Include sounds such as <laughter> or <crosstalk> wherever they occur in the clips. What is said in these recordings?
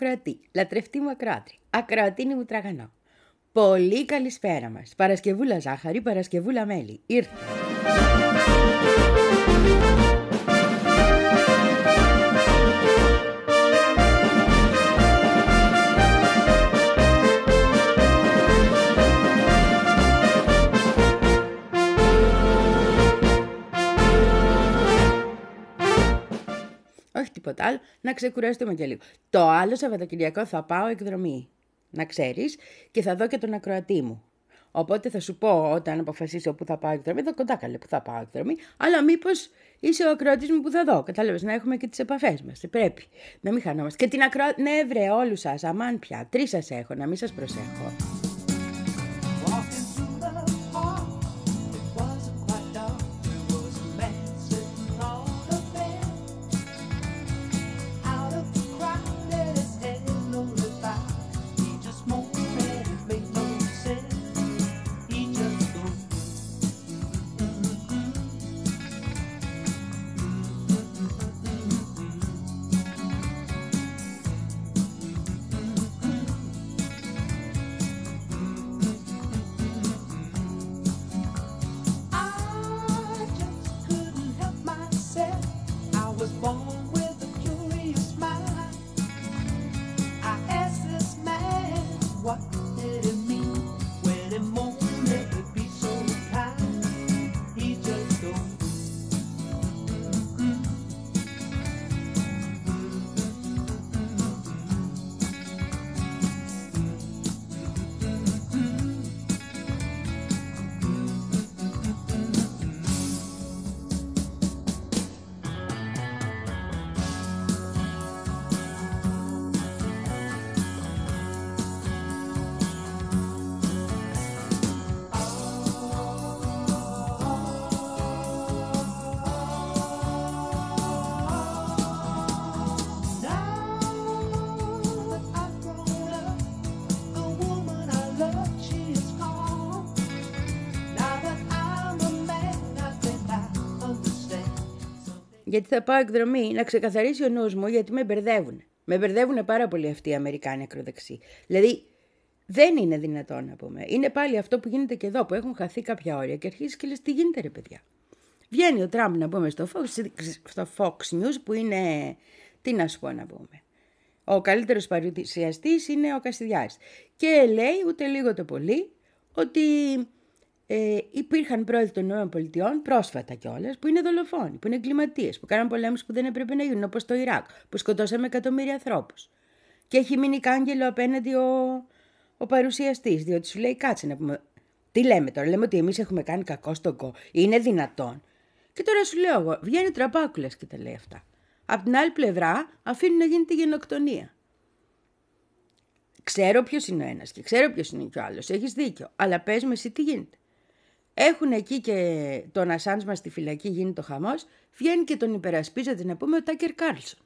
μου ακροατή, λατρευτή μου ακροάτρη, ακροατίνη μου τραγανό. Πολύ καλησπέρα μας. Παρασκευούλα ζάχαρη, Παρασκευούλα μέλι. Ήρθε. Τίποτα άλλο, να ξεκουραστούμε και λίγο. Το άλλο Σαββατοκυριακό θα πάω εκδρομή, να ξέρεις, και θα δω και τον ακροατή μου. Οπότε θα σου πω όταν αποφασίσω που θα πάω εκδρομή, εδώ κοντά καλέ που θα πάω εκδρομή, αλλά μήπως είσαι ο ακροατής μου που θα δω. Κατάλαβες να έχουμε και τις επαφές μας. Πρέπει να μην χανόμαστε. Και την ακροατή. Ναι, βρε, όλους σας, αμάν πια. Τρεις σας έχω, να μην σας προσέχω. Γιατί θα πάω εκδρομή να ξεκαθαρίσει ο νους μου γιατί με μπερδεύουν. Με μπερδεύουν πάρα πολύ αυτοί οι Αμερικάνοι ακροδεξοί. Δηλαδή δεν είναι δυνατόν να πούμε. Είναι πάλι αυτό που γίνεται και εδώ που έχουν χαθεί κάποια όρια και αρχίζει και λες τι γίνεται ρε παιδιά. Βγαίνει ο Τραμπ να πούμε στο Fox, στο Fox News που είναι, τι να σου πω να πούμε. Ο καλύτερος παρουσιαστής είναι ο Καστιδιάς. Και λέει ούτε λίγο το πολύ ότι ε, υπήρχαν πρόεδροι των ΗΠΑ, πρόσφατα κιόλας, που είναι δολοφόνοι, που είναι εγκληματίες, που κάναν πολέμους που δεν έπρεπε να γίνουν, όπως το Ιράκ, που σκοτώσαμε εκατομμύρια ανθρώπους. Και έχει μείνει κάγκελο απέναντι ο, ο παρουσιαστής, διότι σου λέει κάτσε να πούμε. Τι λέμε τώρα, λέμε ότι εμείς έχουμε κάνει κακό στον κο. Είναι δυνατόν. Και τώρα σου λέω εγώ, βγαίνει τραπάκουλας και τα λέει αυτά. Απ' την άλλη πλευρά αφήνει να γίνει τη γενοκτονία. Ξέρω ποιος είναι ο ένας και ξέρω ποιος είναι και ο άλλος. Έχεις δίκιο. Αλλά πες με εσύ τι γίνεται. Έχουν εκεί και τον Ασάνζ μες στη φυλακή, γίνει το χαμός. Βγαίνει και τον υπερασπίζεται να πούμε ο Τάκερ Κάρλσον.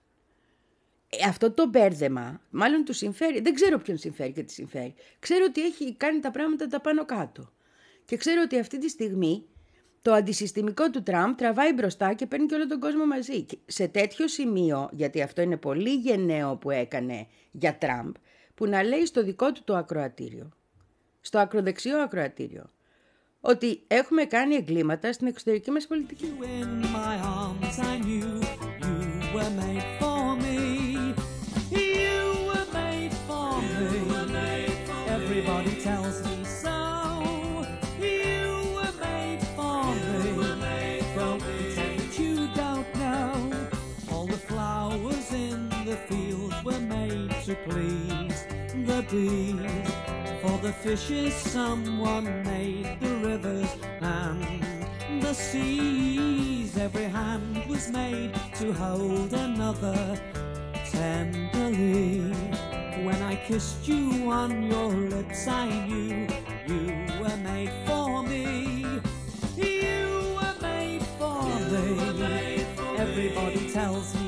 Ε, αυτό το μπέρδεμα, μάλλον του συμφέρει, δεν ξέρω ποιον συμφέρει και τι συμφέρει. Ξέρω ότι έχει κάνει τα πράγματα τα πάνω κάτω. Και ξέρω ότι αυτή τη στιγμή το αντισυστημικό του Τραμπ τραβάει μπροστά και παίρνει και όλο τον κόσμο μαζί. σε τέτοιο σημείο, γιατί αυτό είναι πολύ γενναίο που έκανε για Τραμπ, που να λέει στο δικό του το ακροατήριο, στο ακροδεξιό ακροατήριο, ότι έχουμε κάνει εγκλήματα στην εξωτερική μας πολιτική. please the bees. For the fishes someone made the rivers and the seas. Every hand was made to hold another tenderly. When I kissed you on your lips, I knew you were made for me. You were made for me. Everybody tells me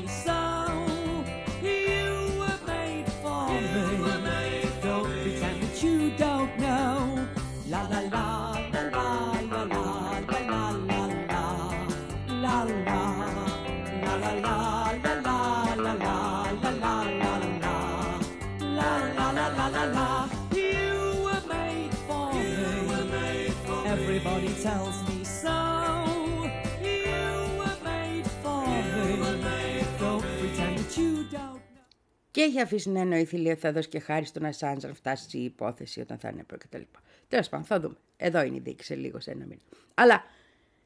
Και έχει αφήσει να εννοηθεί λέει ότι θα δώσει και χάρη στον Ασάντζ αν φτάσει η υπόθεση όταν θα είναι προ κτλ. Τέλος πάντων, θα δούμε. Εδώ είναι η δίκη σε λίγο, σε ένα μήνα. Αλλά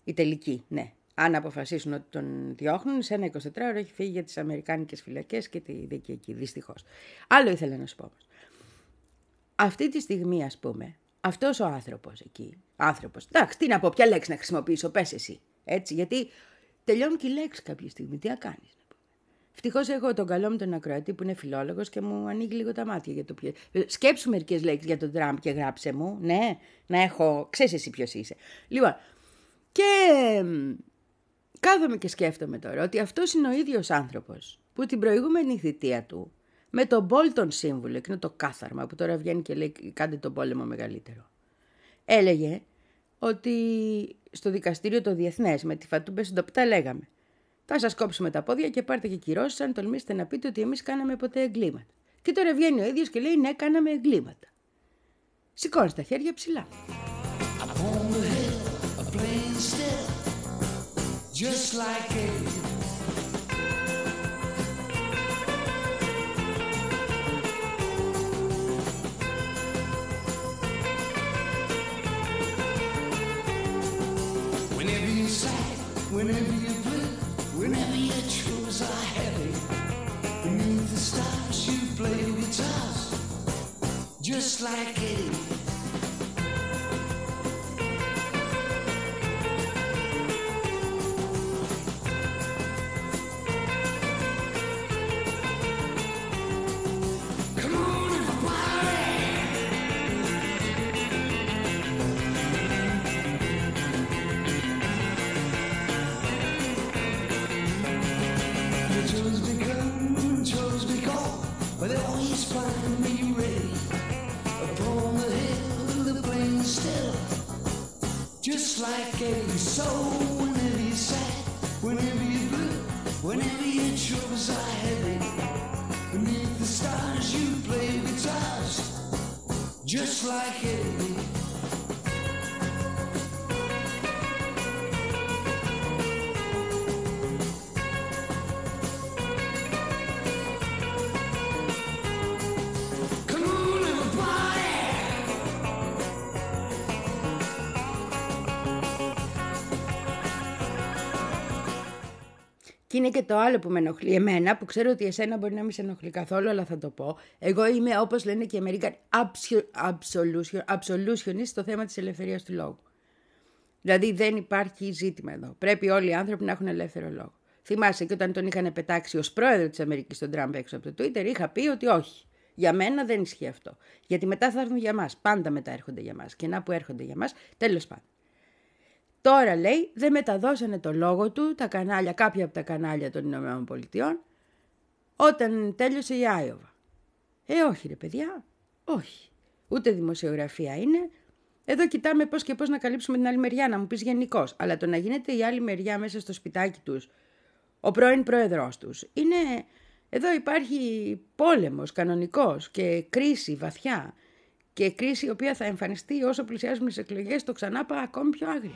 η τελική, ναι. Αν αποφασίσουν ότι τον διώχνουν, σε ένα 24 ώρα έχει φύγει για τις Αμερικάνικες φυλακές και τη δίκη εκεί, δυστυχώς. Άλλο ήθελα να σου πω όμως. Αυτή τη στιγμή, ας πούμε, αυτός ο άνθρωπος εκεί. Άνθρωπος. Εντάξει, τι να πω, ποια λέξη να χρησιμοποιήσω, πες εσύ. Έτσι, γιατί τελειώνουν και οι λέξεις κάποια στιγμή. Τι να κάνεις. Ευτυχώς έχω τον καλό μου τον ακροατή που είναι φιλόλογος και μου ανοίγει λίγο τα μάτια για το ποιο. Σκέψου μερικές λέξεις για τον Τραμπ και γράψε μου. Ναι, να έχω. ξέρεις εσύ ποιος είσαι. Λοιπόν, και κάθομαι και σκέφτομαι τώρα ότι αυτός είναι ο ίδιος άνθρωπος που την προηγούμενη θητεία του με τον Μπόλτον σύμβουλο, εκείνο το κάθαρμα που τώρα βγαίνει και λέει κάντε τον πόλεμο μεγαλύτερο. Έλεγε ότι στο δικαστήριο το διεθνές με τη Φατούμπε Συντοπτά λέγαμε θα σας κόψουμε τα πόδια και πάρτε και κυρώσεις αν τολμήσετε να πείτε ότι εμείς κάναμε ποτέ εγκλήματα. Και τώρα βγαίνει ο ίδιος και λέει ναι, κάναμε εγκλήματα. Σηκώνεις τα χέρια ψηλά. Just like Whenever you Whenever your troubles are heavy, beneath the stars you play guitars, just like Eddie. Well, they always find me ready upon the hill the plain still. Just like a soul, whenever you're sad, whenever you blue, whenever your troubles are heavy. Beneath the stars, you play guitars, just like every είναι και το άλλο που με ενοχλεί εμένα, που ξέρω ότι εσένα μπορεί να μην σε ενοχλεί καθόλου, αλλά θα το πω. Εγώ είμαι, όπως λένε και οι Αμερικάνοι, absolutionist στο θέμα της ελευθερίας του λόγου. Δηλαδή δεν υπάρχει ζήτημα εδώ. Πρέπει όλοι οι άνθρωποι να έχουν ελεύθερο λόγο. Θυμάσαι και όταν τον είχαν πετάξει ως πρόεδρο της Αμερικής τον Τραμπ έξω από το Twitter, είχα πει ότι όχι. Για μένα δεν ισχύει αυτό. Γιατί μετά θα έρθουν για μας. Πάντα μετά έρχονται για μας. Και να που έρχονται για μας, τέλος πάντων. Τώρα λέει δεν μεταδώσανε το λόγο του τα κανάλια, κάποια από τα κανάλια των Ηνωμένων Πολιτειών όταν τέλειωσε η Άιωβα. Ε όχι ρε παιδιά, όχι. Ούτε δημοσιογραφία είναι. Εδώ κοιτάμε πώς και πώς να καλύψουμε την άλλη μεριά, να μου πεις γενικώς. Αλλά το να γίνεται η άλλη μεριά μέσα στο σπιτάκι τους, ο πρώην πρόεδρός τους, είναι... Εδώ υπάρχει πόλεμος κανονικός και κρίση βαθιά και κρίση η οποία θα εμφανιστεί όσο πλησιάζουμε στις εκλογές το ξανά πάει ακόμη πιο άγρια.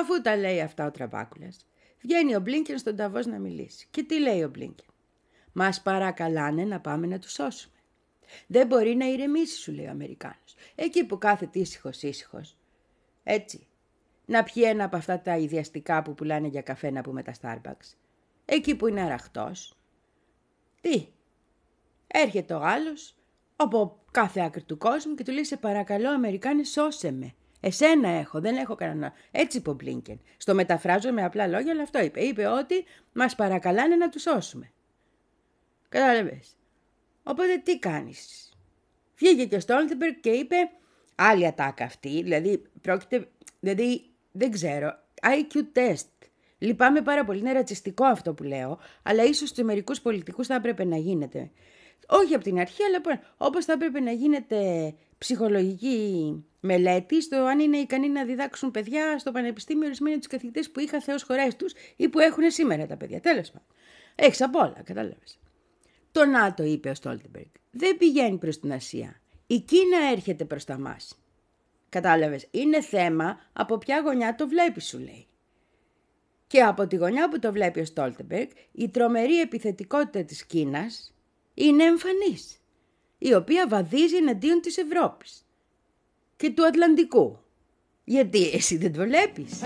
Αφού τα λέει αυτά ο Τραμπάκουλα, βγαίνει ο Μπλίνκεν στον Ταβός να μιλήσει. Και τι λέει ο Μπλίνκεν; Μας παρακαλάνε να πάμε να τους σώσουμε. Δεν μπορεί να ηρεμήσει, σου λέει ο Αμερικάνος. Εκεί που κάθεται ήσυχος, ήσυχος. Έτσι. Να πιει ένα από αυτά τα ιδιαστικά που πουλάνε για καφέ να πούμε τα Starbucks. Εκεί που είναι αραχτός. Τι; Έρχεται ο άλλος, από κάθε άκρη του κόσμου και του λέει σε παρακαλώ Αμερικάνες σώσε με. Εσένα έχω, δεν έχω κανένα. Έτσι είπε ο Μπλίνκεν. Στο μεταφράζω με απλά λόγια, αλλά αυτό είπε. Είπε ότι μας παρακαλάνε να τους σώσουμε. Κατάλαβε. Οπότε τι κάνεις. Βγήκε και ο Στόλτεμπεργκ και είπε άλλη ατάκα αυτή, δηλαδή πρόκειται, δηλαδή δεν ξέρω, IQ test. Λυπάμαι πάρα πολύ, είναι ρατσιστικό αυτό που λέω, αλλά ίσως στους μερικούς πολιτικούς θα έπρεπε να γίνεται. Όχι από την αρχή, αλλά όπως θα έπρεπε να γίνεται ψυχολογική μελέτη στο αν είναι ικανοί να διδάξουν παιδιά στο πανεπιστήμιο ορισμένοι τους καθηγητές που είχα θεός χωρέ τους ή που έχουν σήμερα τα παιδιά. Τέλος πάντων. Έχεις απ' όλα, κατάλαβες. Το ΝΑΤΟ, είπε ο Στόλτεμπεργκ, δεν πηγαίνει προς την Ασία. Η Κίνα έρχεται προς τα μας. Κατάλαβες. Είναι θέμα από ποια γωνιά το βλέπεις, σου λέει. Και από τη γωνιά που το βλέπει ο Στόλτεμπεργκ, η τρομερή επιθετικότητα της Κίνας είναι εμφανής, η οποία βαδίζει εναντίον της Ευρώπης και του Ατλαντικού. Γιατί εσύ δεν το βλέπεις.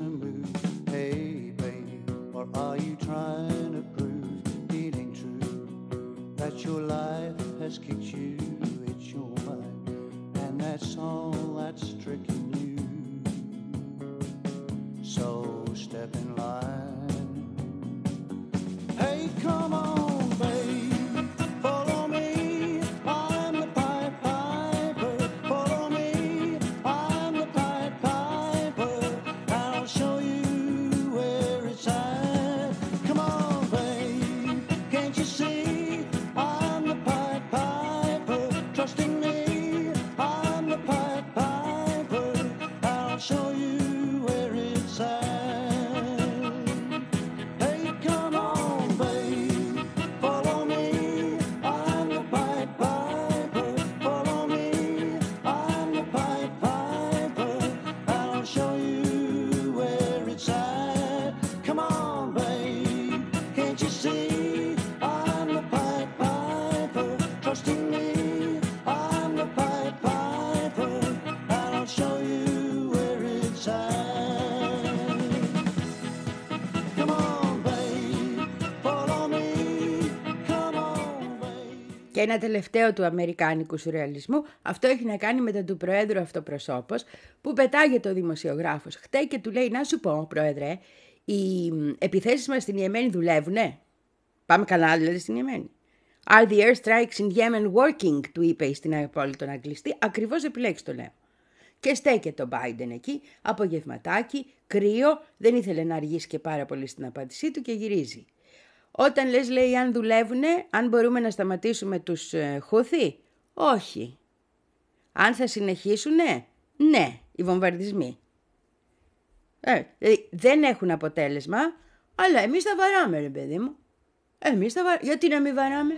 December. Και ένα τελευταίο του αμερικάνικου σουρεαλισμού, αυτό έχει να κάνει με τον του Προέδρου αυτοπροσώπο, που πετάγεται ο δημοσιογράφος χτέ και του λέει: Να σου πω, Πρόεδρε, οι επιθέσεις μας στην Ιεμένη δουλεύουνε; Πάμε καλά, δηλαδή στην Ιεμένη. Are the airstrikes in Yemen working, του είπε στην απόλυτον Αγγλιστή, ακριβώς επιλέξεις το λέω. Και στέκεται ο Biden εκεί, απογευματάκι, κρύο, δεν ήθελε να αργήσει και πάρα πολύ στην απάντησή του και γυρίζει. Όταν λες λέει αν δουλεύουνε, αν μπορούμε να σταματήσουμε τους ε, Χούθη, όχι. Αν θα συνεχίσουνε, ναι, οι βομβαρδισμοί. Ε, δηλαδή δεν έχουν αποτέλεσμα, αλλά εμείς τα βαράμε ρε παιδί μου. Εμείς τα βαράμε. Γιατί να μην βαράμε;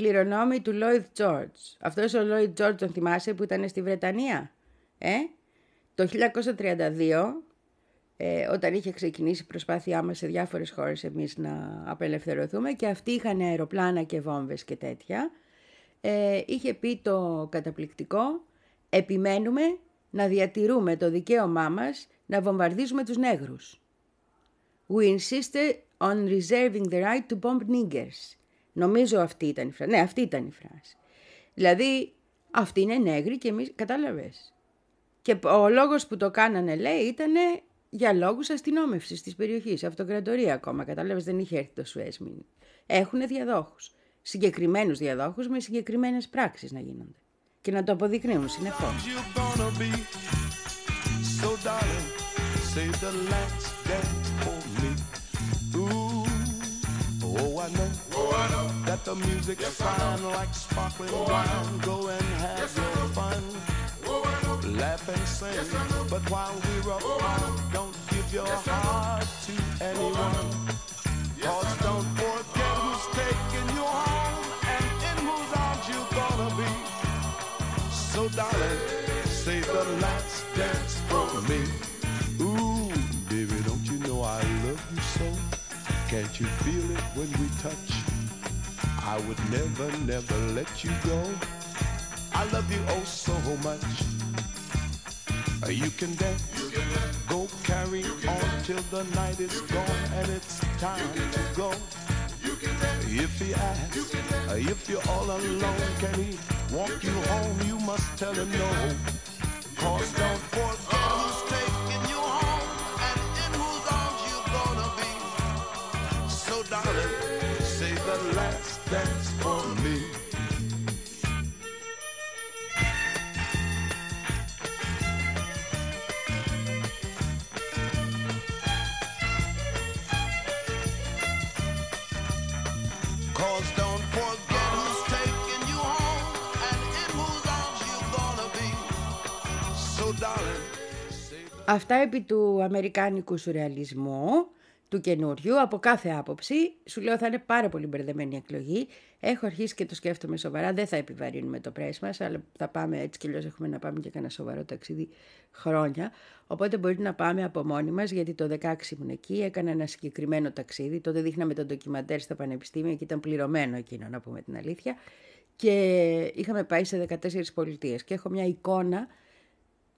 Είναι η κληρονόμη του Lloyd George. Αυτός ο Lloyd George τον θυμάσαι που ήταν στη Βρετανία. Ε; Το 1932 ε, όταν είχε ξεκινήσει η προσπάθειά μας σε διάφορες χώρες εμείς να απελευθερωθούμε και αυτοί είχαν αεροπλάνα και βόμβες και τέτοια, ε, είχε πει το καταπληκτικό «Επιμένουμε να διατηρούμε το δικαίωμά μας να βομβαρδίζουμε τους νέγρους». «We insisted on reserving the right to bomb niggers». Νομίζω αυτή ήταν η φράση. Ναι, αυτή ήταν η φράση. Δηλαδή, αυτοί είναι νέγροι και εμείς, κατάλαβες. Και ο λόγος που το κάνανε, λέει, ήταν για λόγους αστυνόμευσης της περιοχής, αυτοκρατορία ακόμα, κατάλαβες δεν είχε έρθει το Σουέσμιν. Έχουν διαδόχους, συγκεκριμένους διαδόχους με συγκεκριμένες πράξεις να γίνονται και να το αποδεικνύουν συνεχώς. Oh, I know, oh, I know that the music's yes, fine like sparkling oh, wine. Go and have yes, your fun. laugh and sing. Yes, but while we're apart, oh, don't give your heart to anyone. Cause don't forget who's taking you home and in whose arms you're gonna be. So darling, Can't you feel it when we touch? I would never, never let you go. I love you oh so much. You can dance, you can dance. go carry on dance. till the night is gone and it's time to go. If he asks, if you're all alone, can he walk you home? You must tell him no. Cause don't forget Αυτά επί του αμερικάνικου σουρεαλισμού, του καινούριου, από κάθε άποψη. Σου λέω θα είναι πάρα πολύ μπερδεμένη η εκλογή. Έχω αρχίσει και το σκέφτομαι σοβαρά. Δεν θα επιβαρύνουμε το πρέσ μας, αλλά θα πάμε έτσι κι αλλιώς έχουμε να πάμε και κανένα σοβαρό ταξίδι χρόνια. Οπότε μπορεί να πάμε από μόνοι μας, γιατί το 16 ήμουν εκεί, έκανα ένα συγκεκριμένο ταξίδι. Τότε δείχναμε τον ντοκιμαντέρ στα πανεπιστήμια και ήταν πληρωμένο εκείνο, να πούμε την αλήθεια. Και είχαμε πάει σε 14 πολιτείες. Και έχω μια εικόνα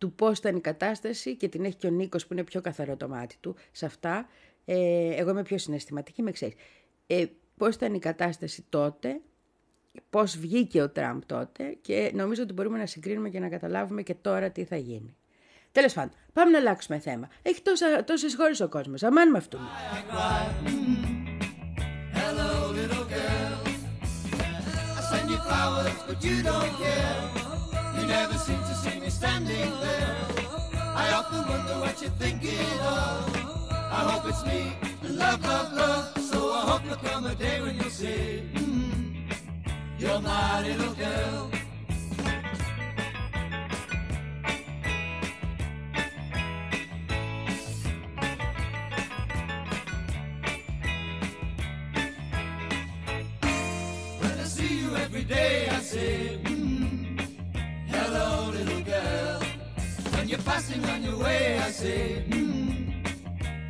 του πώς ήταν η κατάσταση και την έχει και ο Νίκος που είναι πιο καθαρό το μάτι του σε αυτά. Ε, εγώ είμαι πιο συναισθηματική, με ξέρεις. Ε, πώς ήταν η κατάσταση τότε, πώς βγήκε ο Τραμπ τότε και νομίζω ότι μπορούμε να συγκρίνουμε και να καταλάβουμε και τώρα τι θα γίνει. Τέλος πάντων, πάμε να αλλάξουμε θέμα. Έχει τόσα, τόσες χώρες ο κόσμος. Αμάν με αυτού. You never seem to see me standing there. I often wonder what you're thinking of. I hope it's me. Love, love, love. So I hope there'll come a day when you'll say, mm, You're my little girl. When I see you every day, I say, you're passing on your way, I say, mm,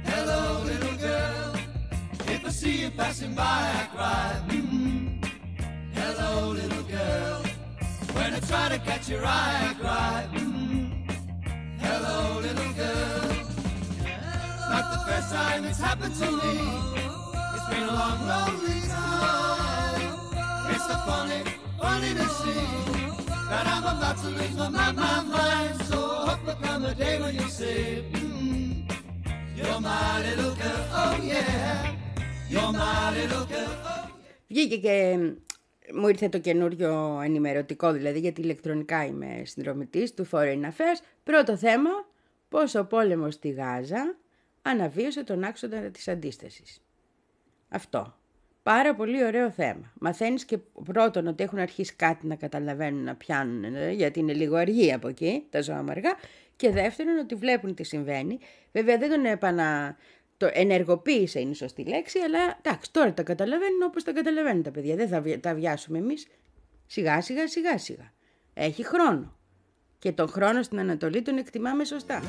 hello, little girl. If I see you passing by, I cry, mm, hello, little girl. When I try to catch your eye, I cry, mm, hello, little girl. Not the first time it's happened to me. It's been a long, lonely time. It's so funny, funny to see that I'm about to lose my, my, my mind. So hope there come a day when you say, mm, You're my little girl, oh yeah. You're my little girl, oh Βγήκε και μου ήρθε το καινούριο ενημερωτικό, δηλαδή γιατί ηλεκτρονικά είμαι συνδρομητής του Foreign Affairs. Πρώτο θέμα, πώς ο πόλεμος στη Γάζα αναβίωσε τον άξονα της αντίστασης. Αυτό. Πάρα πολύ ωραίο θέμα. Μαθαίνεις και πρώτον ότι έχουν αρχίσει κάτι να καταλαβαίνουν, να πιάνουν, ε, γιατί είναι λίγο αργή από εκεί, τα ζώα αργά. Και δεύτερον ότι βλέπουν τι συμβαίνει. Βέβαια δεν τον έπανα το ενεργοποίησε είναι η σωστή λέξη, αλλά εντάξει, τώρα τα καταλαβαίνουν όπως τα καταλαβαίνουν τα παιδιά. Δεν θα τα βιάσουμε εμείς. Σιγά σιγά σιγά σιγά. Έχει χρόνο. Και τον χρόνο στην Ανατολή τον εκτιμάμε σωστά.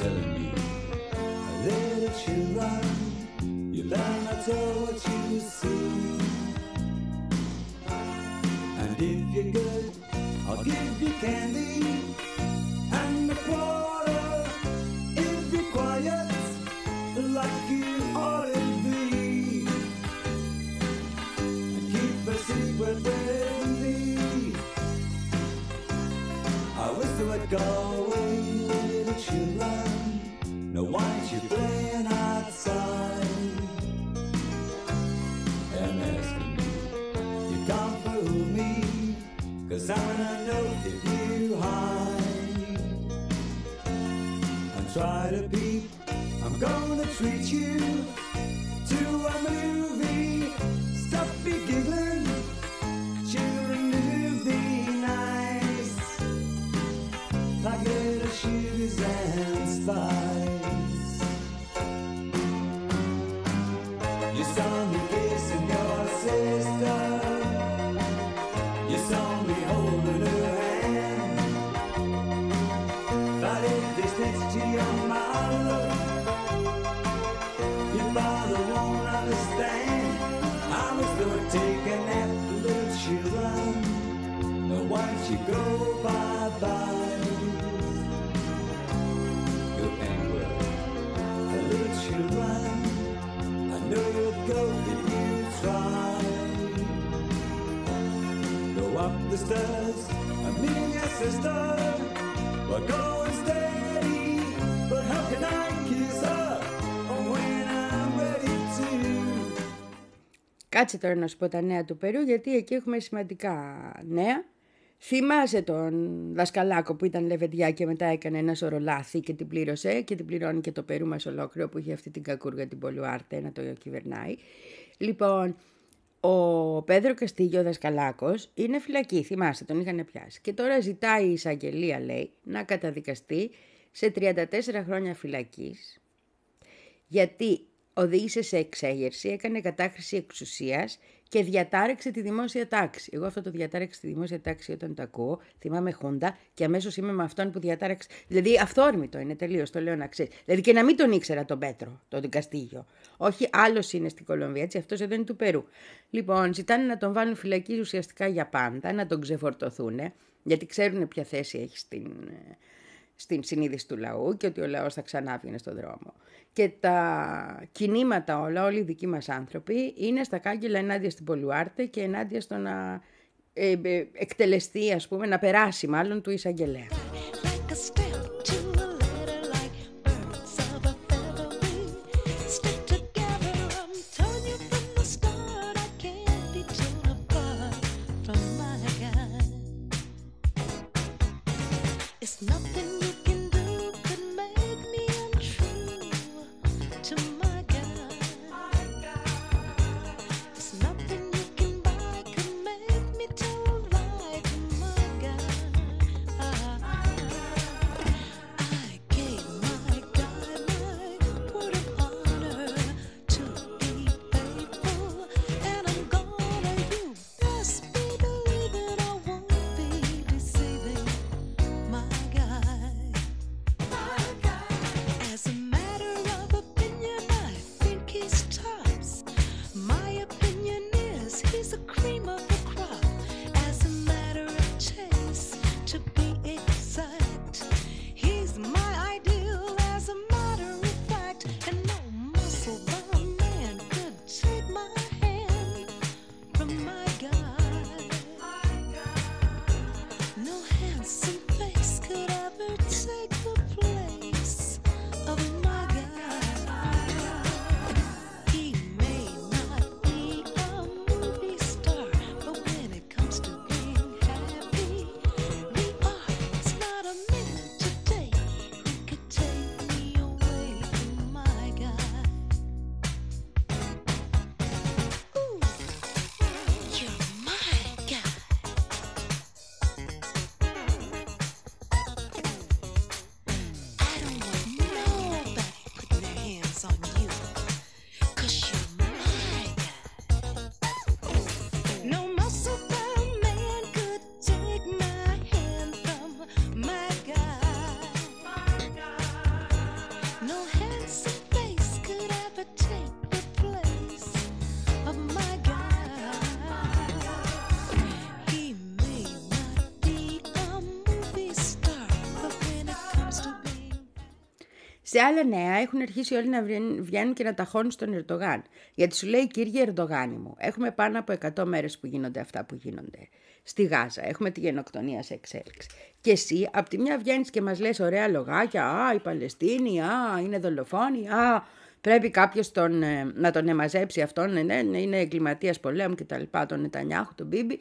And if you're good, I'll give you candy and a quarter if you're quiet like you ought to be. And keep a secret with me. I wish they would go No, why don't you playing outside? And asking me, you can't fool me, cause I'm gonna know if you hide. And try to peep, I'm gonna treat you to a movie. Stop be giggling, know you'll go if you try. Go up the stairs, and me and your sister, we're going steady. But how can I kiss her when I'm ready to? Κάτσε τώρα να σου πω τα νέα του Περού, γιατί εκεί έχουμε σημαντικά νέα. Θυμάσαι τον δασκαλάκο που ήταν λεβεντιά και μετά έκανε ένα σωρό λάθη και την πλήρωσε και την πληρώνει και το Περού μας ολόκληρο που είχε αυτή την κακούργα την Πολουάρτε να το κυβερνάει. Λοιπόν, ο Πέδρο Καστίγιο δασκαλάκος είναι φυλακή, θυμάστε τον είχαν πιάσει. Και τώρα ζητάει η εισαγγελία λέει να καταδικαστεί σε 34 χρόνια φυλακής γιατί οδήγησε σε εξέγερση, έκανε κατάχρηση εξουσίας και διατάρεξε τη δημόσια τάξη. Εγώ αυτό το διατάρεξε τη δημόσια τάξη όταν το ακούω, θυμάμαι Χούντα και αμέσως είμαι με αυτόν που διατάρεξε. Δηλαδή αυθόρμητο είναι τελείως, το λέω να ξέρεις. Δηλαδή και να μην τον ήξερα τον Πέτρο, τον Καστίγιο. Όχι, άλλος είναι στην Κολομβία, έτσι, αυτός εδώ είναι του Περού. Λοιπόν, ζητάνε να τον βάλουν φυλακή ουσιαστικά για πάντα, να τον ξεφορτωθούν, γιατί ξέρουν ποια θέση έχει στην, στην συνείδηση του λαού και ότι ο λαός θα ξανά βγαίνει στον δρόμο. Και τα κινήματα όλα, όλοι οι δικοί μας άνθρωποι, είναι στα κάγκελα ενάντια στην Πολουάρτε και ενάντια στο να ε, ε, εκτελεστεί, ας πούμε, να περάσει μάλλον του εισαγγελέα. Σε άλλα νέα έχουν αρχίσει όλοι να βγαίνουν- βγαίνουν και να ταχώνουν στον Ερντογάν. Γιατί σου λέει, κύριε Ερντογάνη μου, έχουμε πάνω από 100 μέρες που γίνονται αυτά που γίνονται. Στη Γάζα έχουμε τη γενοκτονία σε εξέλιξη. Και εσύ, από τη μια βγαίνεις και μας λες ωραία λογάκια, α, η Παλαιστίνη, α, είναι δολοφόνοι, α, πρέπει κάποιος να τον εμαζέψει αυτόν, ναι, ναι, είναι εγκληματίας πολέμου κτλ. Τον Νετανιάχου, τον Μπίμπι.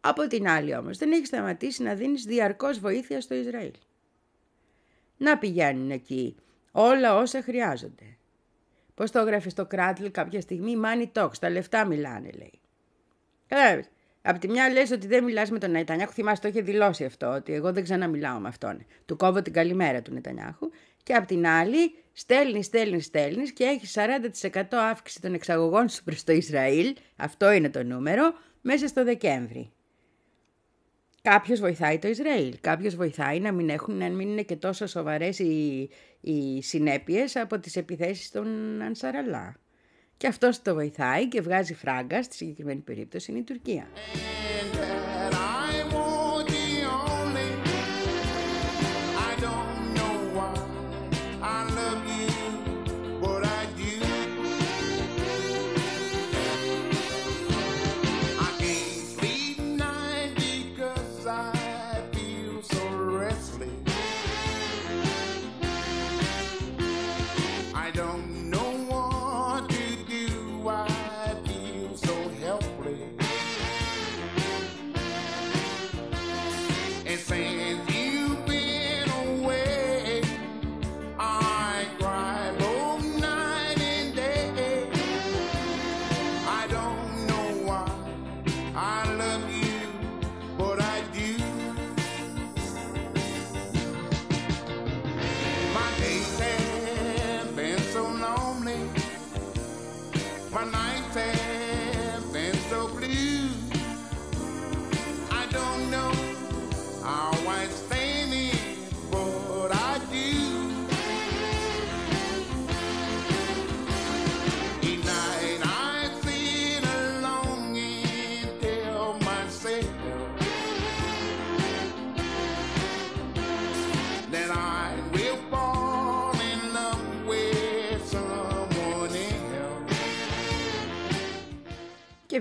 Από την άλλη όμως, δεν έχεις σταματήσει να δίνεις διαρκώς βοήθεια στο Ισραήλ να πηγαίνουν εκεί όλα όσα χρειάζονται. Πώς το έγραφε στο Κράτλ κάποια στιγμή, money talks, τα λεφτά μιλάνε λέει. Κατάλαβες. Απ' τη μια λες ότι δεν μιλάς με τον Νετανιάχου, θυμάσαι το είχε δηλώσει αυτό, ότι εγώ δεν ξαναμιλάω με αυτόν. Του κόβω την καλημέρα του Νετανιάχου. Και απ' την άλλη στέλνεις, στέλνεις, στέλνεις και έχεις 40% αύξηση των εξαγωγών σου προς το Ισραήλ, αυτό είναι το νούμερο, μέσα στο Δεκέμβρη. Κάποιος βοηθάει το Ισραήλ. Κάποιος βοηθάει να μην, έχουν, να μην είναι και τόσο σοβαρές οι, οι συνέπειες από τις επιθέσεις των Ανσαραλά. Και αυτός το βοηθάει και βγάζει φράγκα, στη συγκεκριμένη περίπτωση είναι η Τουρκία.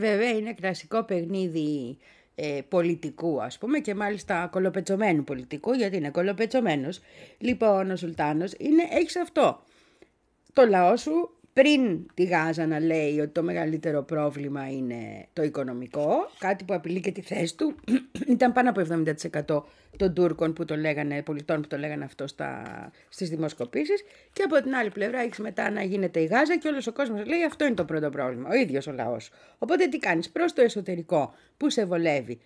Βέβαια είναι κλασικό παιχνίδι ε, πολιτικού ας πούμε και μάλιστα κολοπετσωμένου πολιτικού γιατί είναι κολοπετσωμένος. Λοιπόν ο Σουλτάνος είναι, έχεις αυτό. Το λαό σου πριν τη Γάζα να λέει ότι το μεγαλύτερο πρόβλημα είναι το οικονομικό, κάτι που απειλεί και τη θέση του, <clears throat> ήταν πάνω από 70% των Τούρκων που το λέγανε, πολιτών που το λέγανε αυτό στα, στις δημοσκοπήσεις και από την άλλη πλευρά έχεις μετά να γίνεται η Γάζα και όλος ο κόσμος λέει αυτό είναι το πρώτο πρόβλημα, ο ίδιος ο λαός. Οπότε τι κάνεις προς το εσωτερικό που σε βολεύει,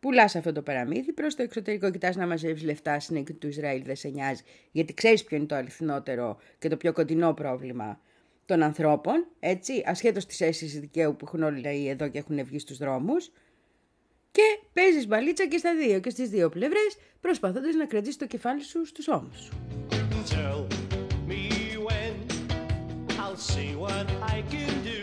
Πουλάς αυτό το παραμύθι προς το εξωτερικό, κοιτάς να μαζεύεις λεφτά συνέχεια του Ισραήλ, δεν σε νοιάζει, γιατί ξέρεις ποιο είναι το αληθινότερο και το πιο κοντινό πρόβλημα των ανθρώπων, έτσι, ασχέτως της αίσθησης δικαίου που έχουν όλοι οι λαοί εδώ και έχουν βγει στους δρόμους. Και παίζεις μπαλίτσα και στα δύο και στις δύο πλευρές, προσπαθώντας να κρατήσεις το κεφάλι σου στους ώμους σου. Tell me when I'll see what I can do.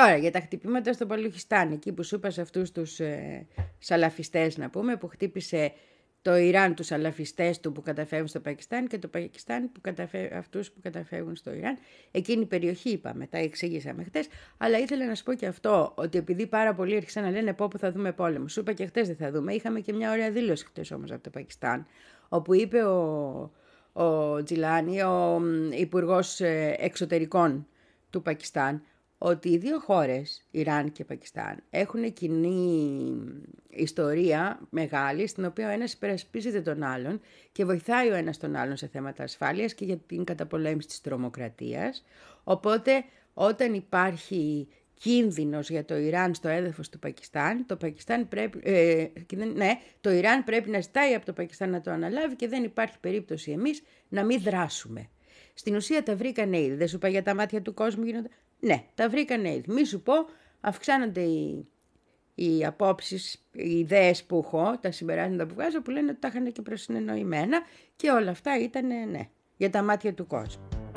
Τώρα για τα χτυπήματα στο Παλουχιστάν, εκεί που σου είπα σε αυτούς τους ε, σαλαφιστές να πούμε, που χτύπησε το Ιράν τους σαλαφιστές του που καταφεύγουν στο Πακιστάν και το Πακιστάν που καταφε... αυτούς που καταφεύγουν στο Ιράν. Εκείνη η περιοχή είπαμε, τα εξήγησαμε χτες, αλλά ήθελα να σου πω και αυτό, ότι επειδή πάρα πολλοί άρχισαν να λένε πω που θα δούμε πόλεμο, σου είπα και χτες δεν θα δούμε, είχαμε και μια ωραία δήλωση χτες όμως από το Πακιστάν, όπου είπε ο, ο Τζιλάνι, ο υπουργός Εξωτερικών του Πακιστάν, ότι οι δύο χώρες, Ιράν και Πακιστάν, έχουν κοινή ιστορία μεγάλη, στην οποία ο ένας υπερασπίζεται τον άλλον και βοηθάει ο ένας τον άλλον σε θέματα ασφάλειας και για την καταπολέμηση της τρομοκρατίας. Οπότε, όταν υπάρχει κίνδυνος για το Ιράν στο έδαφος του Πακιστάν, το, Πακιστάν πρέπει, ε, και δεν- ναι, το Ιράν πρέπει να ζητάει από το Πακιστάν να το αναλάβει και δεν υπάρχει περίπτωση εμείς να μην δράσουμε. Στην ουσία τα βρήκανε ήδη. Δεν σου είπα για τα μάτια του κόσμου γίνονται. Ναι, τα βρήκανε ήδη. Μη σου πω, αυξάνονται οι, οι απόψεις, οι ιδέες που έχω, τα συμπεράσματα που βγάζω, που λένε ότι τα είχαν και προσυνεννοημένα και όλα αυτά ήταν, ναι, για τα μάτια του κόσμου.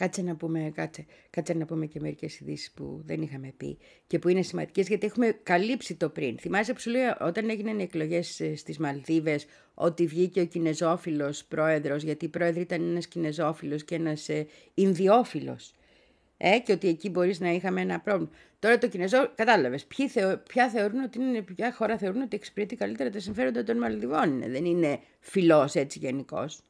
Κάτσε να πούμε, κάτσε, κάτσε να πούμε και μερικές ειδήσεις που δεν είχαμε πει και που είναι σημαντικές γιατί έχουμε καλύψει το πριν. Θυμάσαι που σου λέω όταν έγιναν οι εκλογές ε, στις Μαλδίβες ότι βγήκε ο κινεζόφιλος πρόεδρος γιατί η πρόεδρη ήταν ένας κινεζόφιλος και ένας ε, Ινδιόφιλος. Ε, και ότι εκεί μπορείς να είχαμε ένα πρόβλημα. Τώρα το Κινέζο, κατάλαβες, ποιοι θεω, ποια, θεωρούν ότι είναι, ποια χώρα θεωρούν ότι εξυπηρετεί καλύτερα τα συμφέροντα των Μαλδιβών. Είναι. Δεν είναι φιλός έτσι γενικώς.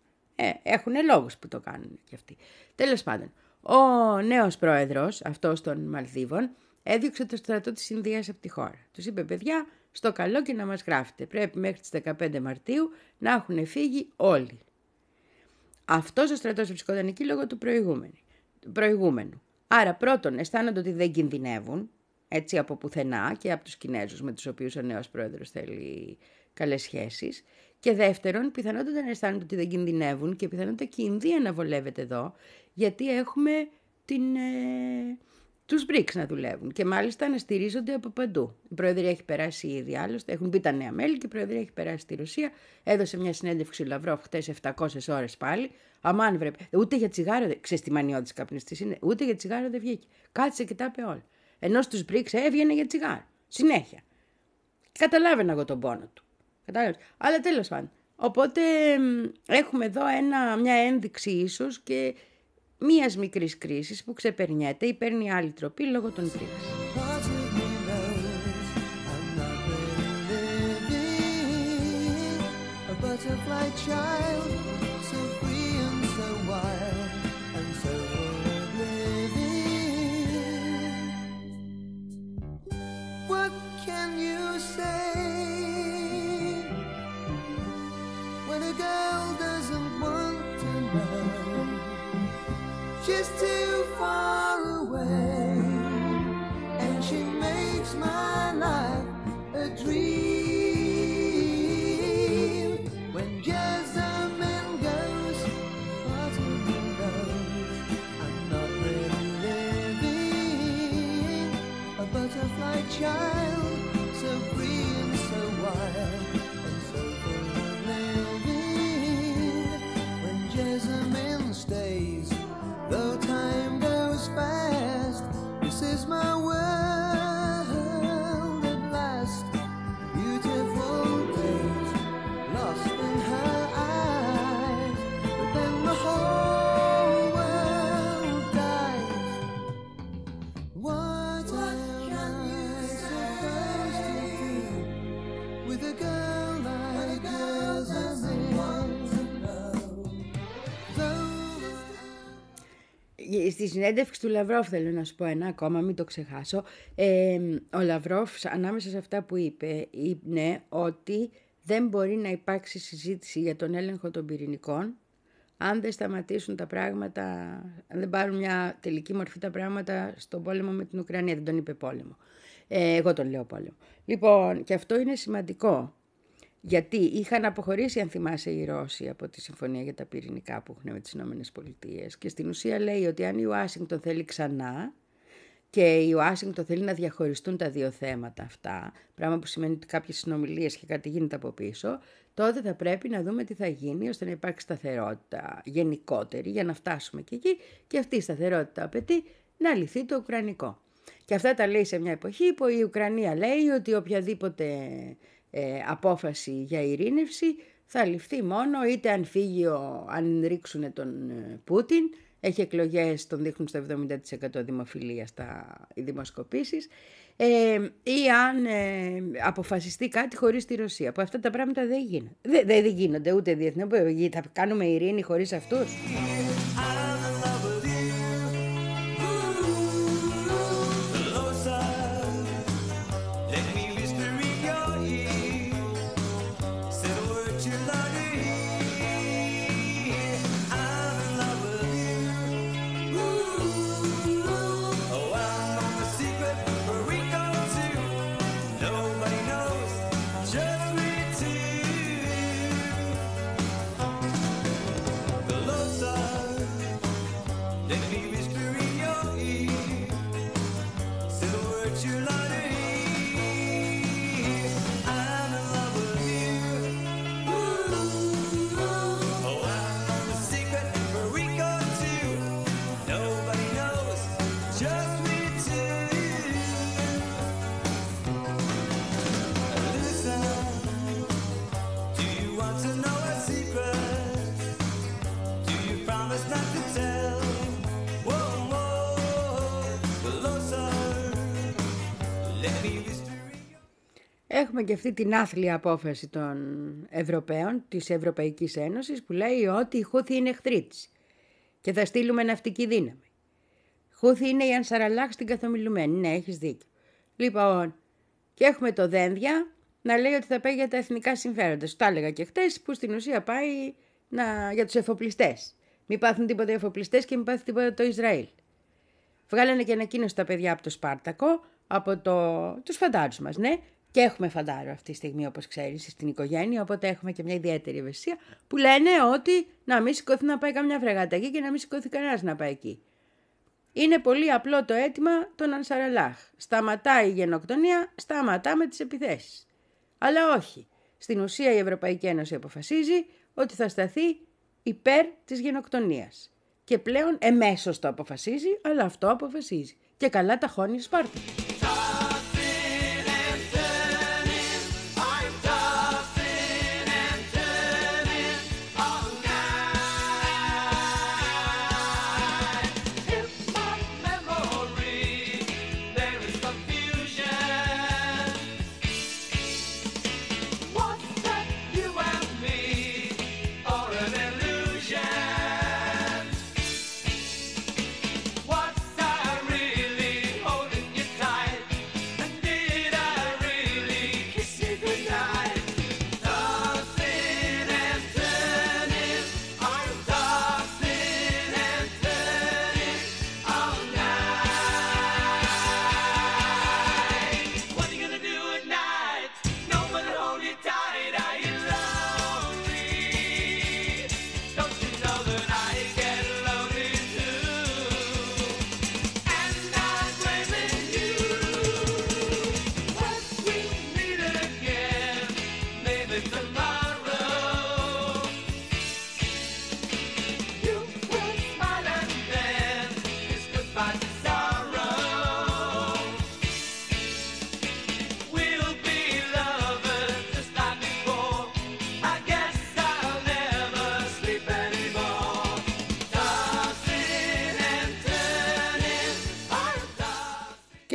Ε, έχουν λόγους που το κάνουν κι αυτοί. Τέλος πάντων, ο νέος πρόεδρος αυτός των Μαλδίβων έδιωξε το στρατό της Ινδίας από τη χώρα. Τους είπε, παιδιά, στο καλό και να μας γράφετε. Πρέπει μέχρι τις 15 Μαρτίου να έχουν φύγει όλοι. Αυτός ο στρατός βρισκόταν εκεί λόγω του προηγούμενου. προηγούμενου. Άρα πρώτον αισθάνονται ότι δεν κινδυνεύουν, έτσι από πουθενά και από τους Κινέζους με τους οποίους ο νέος πρόεδρος θέλει καλές σχέσεις. Και δεύτερον, πιθανότατα να αισθάνονται ότι δεν κινδυνεύουν και πιθανότατα και η Ινδία να βολεύεται εδώ, γιατί έχουμε την, ε, τους BRICS να δουλεύουν και μάλιστα να στηρίζονται από παντού. Η Προεδρία έχει περάσει ήδη άλλωστε, έχουν μπει τα νέα μέλη και η Προεδρία έχει περάσει στη Ρωσία. Έδωσε μια συνέντευξη ο Λαυρόφ χτες 700 ώρες πάλι. Αμάν βρε, ούτε για τσιγάρο, δεν- ξέρεις τι μανιώδης καπνιστής είναι, ούτε για τσιγάρο δεν βγήκε. Κάτσε και τα είπε όλα. Ενώ στους BRICS έβγαινε για τσιγάρο. Συνέχεια. Καταλάβαινα εγώ τον πόνο του. Κατάλαβες. Αλλά τέλος πάντων. Οπότε μ, έχουμε εδώ ένα, μια ένδειξη ίσως και μίας μικρής κρίσης που ξεπερνιέται ή παίρνει άλλη τροπή λόγω των BRICS. Part of Στη συνέντευξη του Λαυρόφ θέλω να σου πω ένα ακόμα, μην το ξεχάσω. Ε, ο Λαυρόφ ανάμεσα σε αυτά που είπε, είναι ότι δεν μπορεί να υπάρξει συζήτηση για τον έλεγχο των πυρηνικών αν δεν σταματήσουν τα πράγματα, αν δεν πάρουν μια τελική μορφή τα πράγματα στον πόλεμο με την Ουκρανία. Δεν τον είπε πόλεμο. Ε, εγώ τον λέω πόλεμο. Λοιπόν, και αυτό είναι σημαντικό. Γιατί είχαν αποχωρήσει, αν θυμάσαι, οι Ρώσοι από τη συμφωνία για τα πυρηνικά που έχουν με τις Ηνωμένες Πολιτείες. Και στην ουσία λέει ότι αν η Ουάσιγκτον θέλει ξανά και η Ουάσιγκτον θέλει να διαχωριστούν τα δύο θέματα αυτά, πράγμα που σημαίνει ότι κάποιες συνομιλίες και κάτι γίνεται από πίσω, τότε θα πρέπει να δούμε τι θα γίνει ώστε να υπάρξει σταθερότητα γενικότερη για να φτάσουμε και εκεί και αυτή η σταθερότητα απαιτεί να λυθεί το Ουκρανικό. Και αυτά τα λέει σε μια εποχή που η Ουκρανία λέει ότι οποιαδήποτε ε, απόφαση για ειρήνευση θα ληφθεί μόνο είτε αν φύγει, ο, αν ρίξουν τον ε, Πούτιν, έχει εκλογές, τον δείχνουν στο 70% δημοφιλία στα οι δημοσκοπήσεις, ε, ή αν ε, αποφασιστεί κάτι χωρίς τη Ρωσία. Που αυτά τα πράγματα δεν γίνονται. Δεν, δεν γίνονται ούτε διεθνή. Θα κάνουμε ειρήνη χωρίς αυτούς; Έχουμε και αυτή την άθλια απόφαση των Ευρωπαίων, της Ευρωπαϊκής Ένωσης, που λέει ότι η Χούθη είναι εχθρή της και θα στείλουμε ναυτική δύναμη. Χούθη είναι η Ανσαραλάχ στην καθομιλουμένη. Ναι, έχεις δίκιο. Λοιπόν, και έχουμε το Δένδια να λέει ότι θα πάει για τα εθνικά συμφέροντα. Σου τα έλεγα και χτες που στην ουσία πάει να, για τους εφοπλιστές. Μην πάθουν τίποτα οι εφοπλιστές και μην πάθει τίποτα το Ισραήλ. Βγάλανε και ανακοίνωση τα παιδιά από το Σπάρτακο, από το... τους φαντάρους μας, ναι. Και έχουμε φαντάρο αυτή τη στιγμή, όπως ξέρεις, στην οικογένεια, οπότε έχουμε και μια ιδιαίτερη ευαισθησία που λένε ότι να μην σηκωθεί να πάει καμιά φρεγάτα εκεί και να μην σηκωθεί κανένας να πάει εκεί. Είναι πολύ απλό το αίτημα των Ανσαραλάχ. Σταματάει η γενοκτονία, σταματάμε τις επιθέσεις. Αλλά όχι. Στην ουσία η Ευρωπαϊκή Ένωση αποφασίζει ότι θα σταθεί υπέρ της γενοκτονίας. Και πλέον εμέσως το αποφασίζει, αλλά αυτό αποφασίζει. Και καλά τα χώνει η Σπάρτα.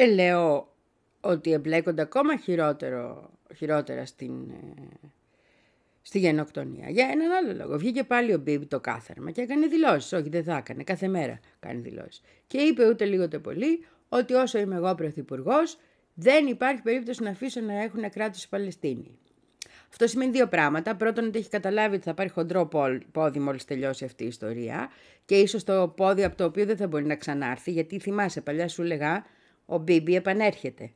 Και λέω ότι εμπλέκονται ακόμα χειρότερο, χειρότερα στην, ε, στη γενοκτονία. Για έναν άλλο λόγο. Βγήκε πάλι ο Μπίμπ το κάθαρμα και έκανε δηλώσεις. Όχι, δεν θα έκανε. Κάθε μέρα κάνει δηλώσεις. Και είπε ούτε λίγο ούτε πολύ ότι όσο είμαι εγώ πρωθυπουργός, δεν υπάρχει περίπτωση να αφήσω να έχουν κράτος οι Παλαιστίνοι. Αυτό σημαίνει δύο πράγματα. Πρώτον, ότι έχει καταλάβει ότι θα πάρει χοντρό πол- πόδι μόλις τελειώσει αυτή η ιστορία και ίσως το πόδι από το οποίο δεν θα μπορεί να ξανάρθει, γιατί θυμάσαι, παλιά σου έλεγα, ο Μπίμπι επανέρχεται.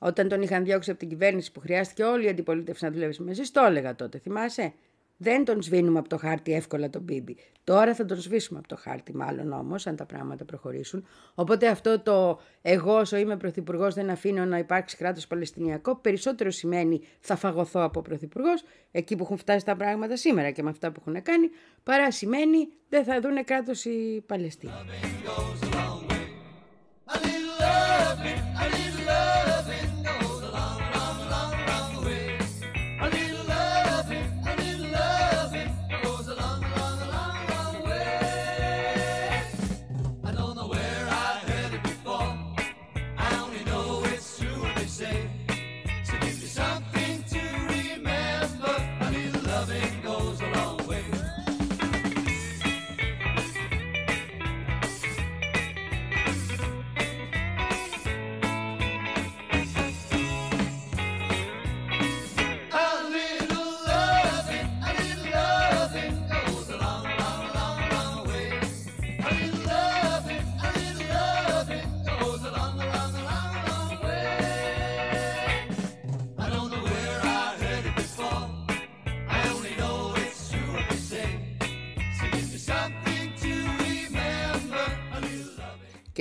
Όταν τον είχαν διώξει από την κυβέρνηση που χρειάστηκε όλη η αντιπολίτευση να δουλεύει μαζί, το έλεγα τότε, θυμάσαι; Δεν τον σβήνουμε από το χάρτη εύκολα τον Μπίμπι. Τώρα θα τον σβήσουμε από το χάρτη, μάλλον όμως, αν τα πράγματα προχωρήσουν. Οπότε αυτό το εγώ όσο είμαι πρωθυπουργός δεν αφήνω να υπάρξει κράτος Παλαιστινιακό, περισσότερο σημαίνει θα φαγωθώ από πρωθυπουργός, εκεί που έχουν φτάσει τα πράγματα σήμερα και με αυτά που έχουν κάνει, παρά σημαίνει δεν θα δούνε κράτος οι Παλαιστίνοι. Elizabeth.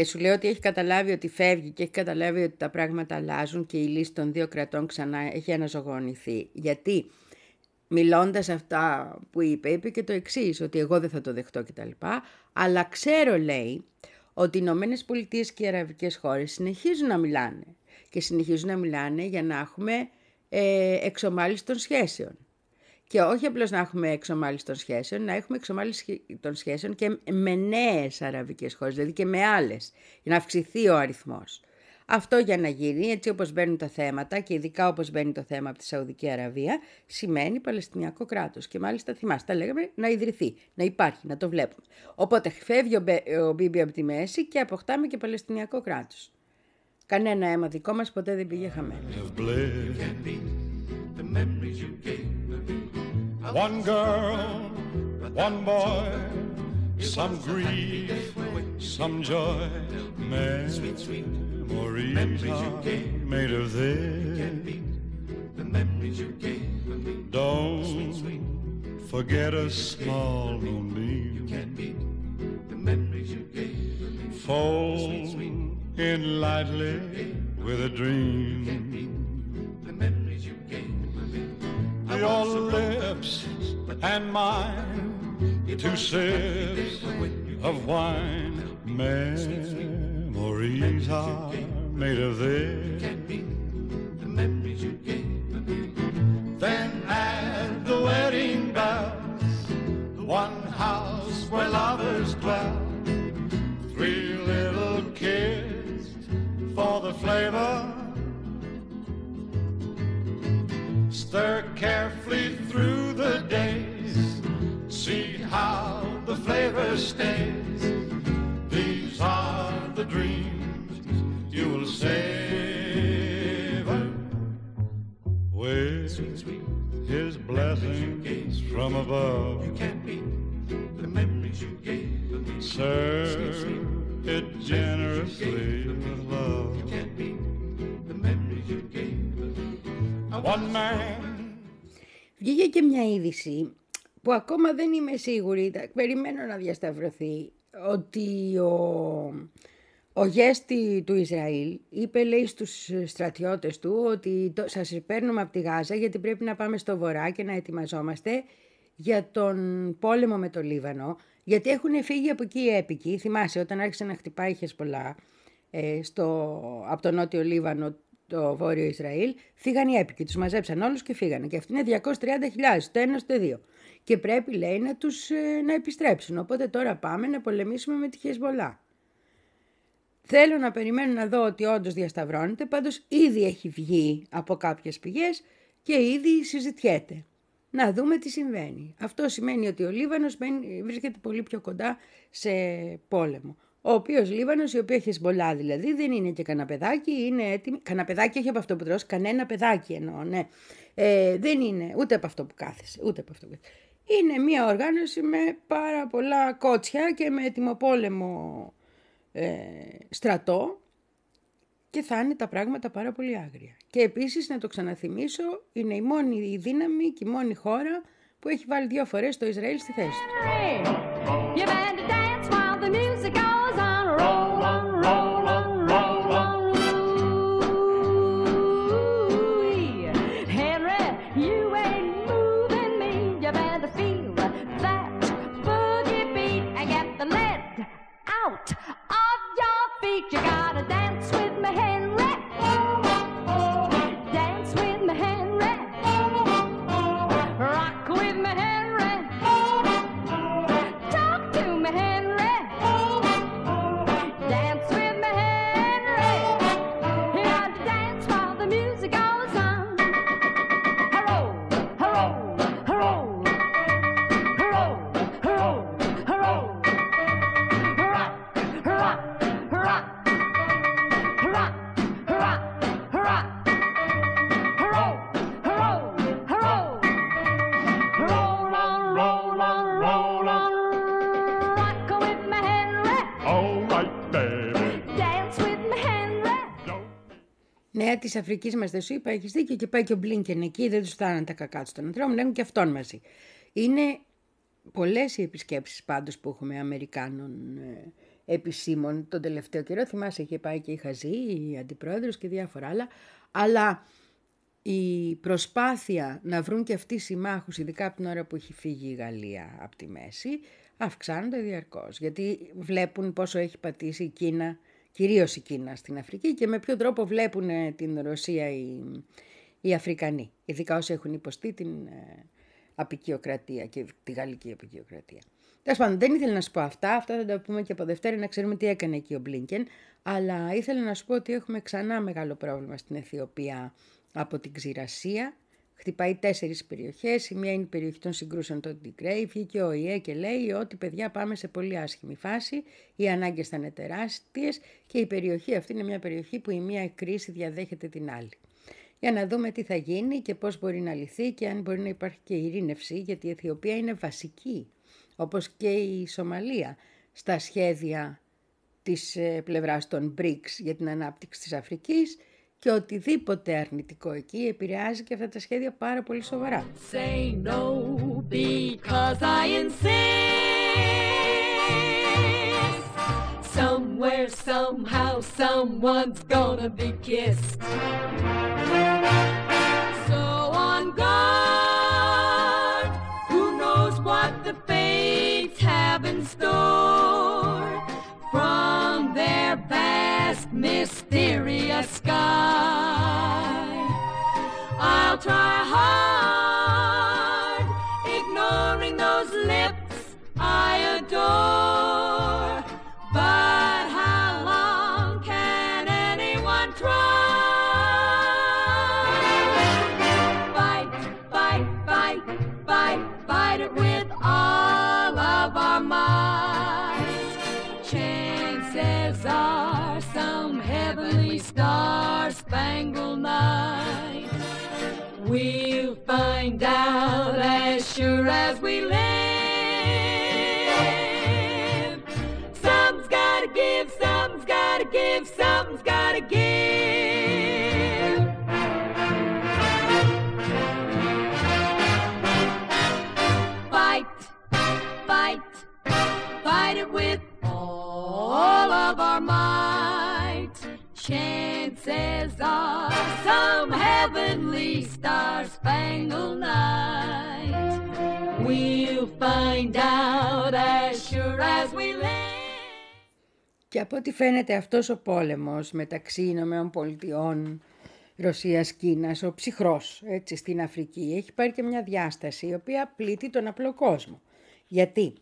Και σου λέω ότι έχει καταλάβει ότι φεύγει και έχει καταλάβει ότι τα πράγματα αλλάζουν και η λύση των δύο κρατών ξανά έχει αναζωογονηθεί. Γιατί μιλώντας αυτά που είπε, είπε και το εξής ότι εγώ δεν θα το δεχτώ κτλ. Αλλά ξέρω, λέει, ότι οι Ηνωμένες Πολιτείες και οι αραβικές χώρες συνεχίζουν να μιλάνε. Και συνεχίζουν να μιλάνε για να έχουμε ε, εξομάλυση των σχέσεων. Και όχι απλώς να έχουμε εξομάλυση των σχέσεων, να έχουμε εξομάλυση των σχέσεων και με νέες αραβικές χώρες, δηλαδή και με άλλες, για να αυξηθεί ο αριθμός. Αυτό για να γίνει, έτσι όπως μπαίνουν τα θέματα και ειδικά όπως μπαίνει το θέμα από τη Σαουδική Αραβία, σημαίνει Παλαιστινιακό κράτος. Και μάλιστα θυμάστε, τα λέγαμε να ιδρυθεί, να υπάρχει, να το βλέπουμε. Οπότε φεύγει ο, Μπε- ο Μπίμπι από τη μέση και αποκτάμε και Παλαιστινιακό κράτος. Κανένα αίμα δικό μας ποτέ δεν πήγε χαμένο. One girl, one boy, some grief, some joy. Memories are made of this. Don't forget a small moonbeam. Fold in lightly with a dream. Your lips and mine, two sips of wine. Memories are made of this. flavor stays. These are the dreams you will savor with His blessings from above. Serve it generously with love. One man. Βγήκε και μια είδηση που ακόμα δεν είμαι σίγουρη, τα- περιμένω να διασταυρωθεί, ότι ο, ο γέστη του Ισραήλ είπε, λέει στους στρατιώτες του, ότι το, σας παίρνουμε από τη Γάζα γιατί πρέπει να πάμε στο βορρά και να ετοιμαζόμαστε για τον πόλεμο με το Λίβανο, γιατί έχουν φύγει από εκεί οι έπικοι. Θυμάσαι, όταν άρχισε να χτυπάει η Χεσπολά ε, στο, από το νότιο Λίβανο το βόρειο Ισραήλ, φύγαν οι έπικοι, τους μαζέψαν όλους και φύγανε. Και αυτοί είναι 230.000, το ένα στο δύο. Και πρέπει, λέει, να τους ε, να επιστρέψουν. Οπότε τώρα πάμε να πολεμήσουμε με τη Χεσμολά. Θέλω να περιμένω να δω ότι όντως διασταυρώνεται, πάντως ήδη έχει βγει από κάποιες πηγές και ήδη συζητιέται. Να δούμε τι συμβαίνει. Αυτό σημαίνει ότι ο Λίβανος μένει- βρίσκεται πολύ πιο κοντά σε πόλεμο. Ο οποίος Λίβανος, η οποία έχει σμπολά δηλαδή, δεν είναι και κανένα παιδάκι, είναι έτοιμη. Κανένα παιδάκι, όχι από αυτό που τρως, κανένα παιδάκι εννοώ, ναι. Ε, δεν είναι ούτε από αυτό που κάθεσαι, ούτε από αυτό που κάθεσαι. Είναι μια οργάνωση με πάρα πολλά κότσια και με ετοιμοπόλεμο ε, στρατό και θα είναι τα πράγματα πάρα πολύ άγρια. Και επίσης να το ξαναθυμίσω, είναι η μόνη δύναμη και η μόνη χώρα που έχει βάλει δύο φορές το Ισραήλ στη θέση του. You Νέα της Αφρικής μας δεν σου είπα, έχεις δίκιο και πάει και ο Μπλίνκεν εκεί, δεν τους φτάνουν τα κακά τους των ανθρώπων, έχουν και αυτόν μαζί. Είναι πολλές οι επισκέψεις πάντως που έχουμε Αμερικάνων ε, επισήμων τον τελευταίο καιρό. Θυμάσαι, είχε πάει και η Χαζή, η αντιπρόεδρος και διάφορα άλλα. Αλλά η προσπάθεια να βρουν και αυτοί συμμάχους, ειδικά από την ώρα που έχει φύγει η Γαλλία από τη μέση, αυξάνονται διαρκώς. Γιατί βλέπουν πόσο έχει πατήσει η Κίνα, κυρίως η Κίνα στην Αφρική και με ποιο τρόπο βλέπουν ε, την Ρωσία οι, οι Αφρικανοί. Ειδικά όσοι έχουν υποστεί την ε, απεικιοκρατία και τη γαλλική απεικιοκρατία. Τέλος πάντων, δεν ήθελα να σου πω αυτά. Αυτά θα τα πούμε και από Δευτέρα να ξέρουμε τι έκανε εκεί ο Μπλίνκεν. Αλλά ήθελα να σου πω ότι έχουμε ξανά μεγάλο πρόβλημα στην Αιθιοπία από την ξηρασία. Χτυπάει τέσσερις περιοχές. Η μία είναι η περιοχή των συγκρούσεων των Τιγκρέι. Βγήκε ο ΙΕ και λέει ότι παιδιά πάμε σε πολύ άσχημη φάση. Οι ανάγκες θα είναι τεράστιες και η περιοχή αυτή είναι μια περιοχή που η μία κρίση διαδέχεται την άλλη για να δούμε τι θα γίνει και πώς μπορεί να λυθεί και αν μπορεί να υπάρχει και ειρήνευση, γιατί η Αιθιοπία είναι βασική, όπως και η Σομαλία, στα σχέδια της ε, πλευράς των BRICS για την ανάπτυξη της Αφρικής και οτιδήποτε αρνητικό εκεί επηρεάζει και αυτά τα σχέδια πάρα πολύ σοβαρά. Say no because I insist. Somewhere, somehow, someone's gonna be kissed. So on guard, who knows what the fates have in store mysterious sky. I'll try hard, Find out as sure as we live. Some's gotta give, some's gotta give, some's gotta give. Fight, fight, fight it with all of our might. Chances are some heavenly star find out as sure as we live. Και από ό,τι φαίνεται αυτός ο πόλεμος μεταξύ Ηνωμένων Πολιτειών, Ρωσίας, Κίνας, ο ψυχρός έτσι, στην Αφρική, έχει πάρει και μια διάσταση η οποία πλήττει τον απλό κόσμο. Γιατί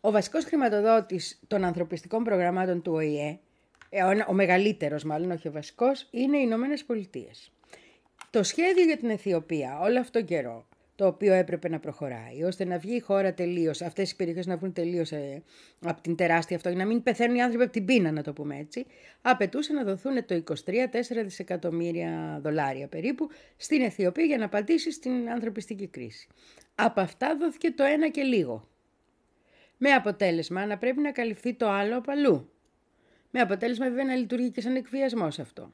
ο βασικός χρηματοδότης των ανθρωπιστικών προγραμμάτων του ΟΗΕ ε, ο, ο μεγαλύτερος μάλλον, όχι ο βασικός, είναι οι Ηνωμένες Πολιτείες. Το σχέδιο για την Αιθιοπία όλο αυτό καιρό, το οποίο έπρεπε να προχωράει, ώστε να βγει η χώρα τελείως, αυτές οι περιοχές να βγουν τελείως ε, από την τεράστια αυτό, για να μην πεθαίνουν οι άνθρωποι από την πείνα, να το πούμε έτσι, απαιτούσε να δοθούν το 23-4 δισεκατομμύρια δολάρια περίπου στην Αιθιοπία για να απαντήσει στην ανθρωπιστική κρίση. Από αυτά δόθηκε το ένα και λίγο. Με αποτέλεσμα να πρέπει να καλυφθεί το άλλο από αλλού. Με αποτέλεσμα βέβαια να λειτουργεί και σαν εκβιασμός αυτό.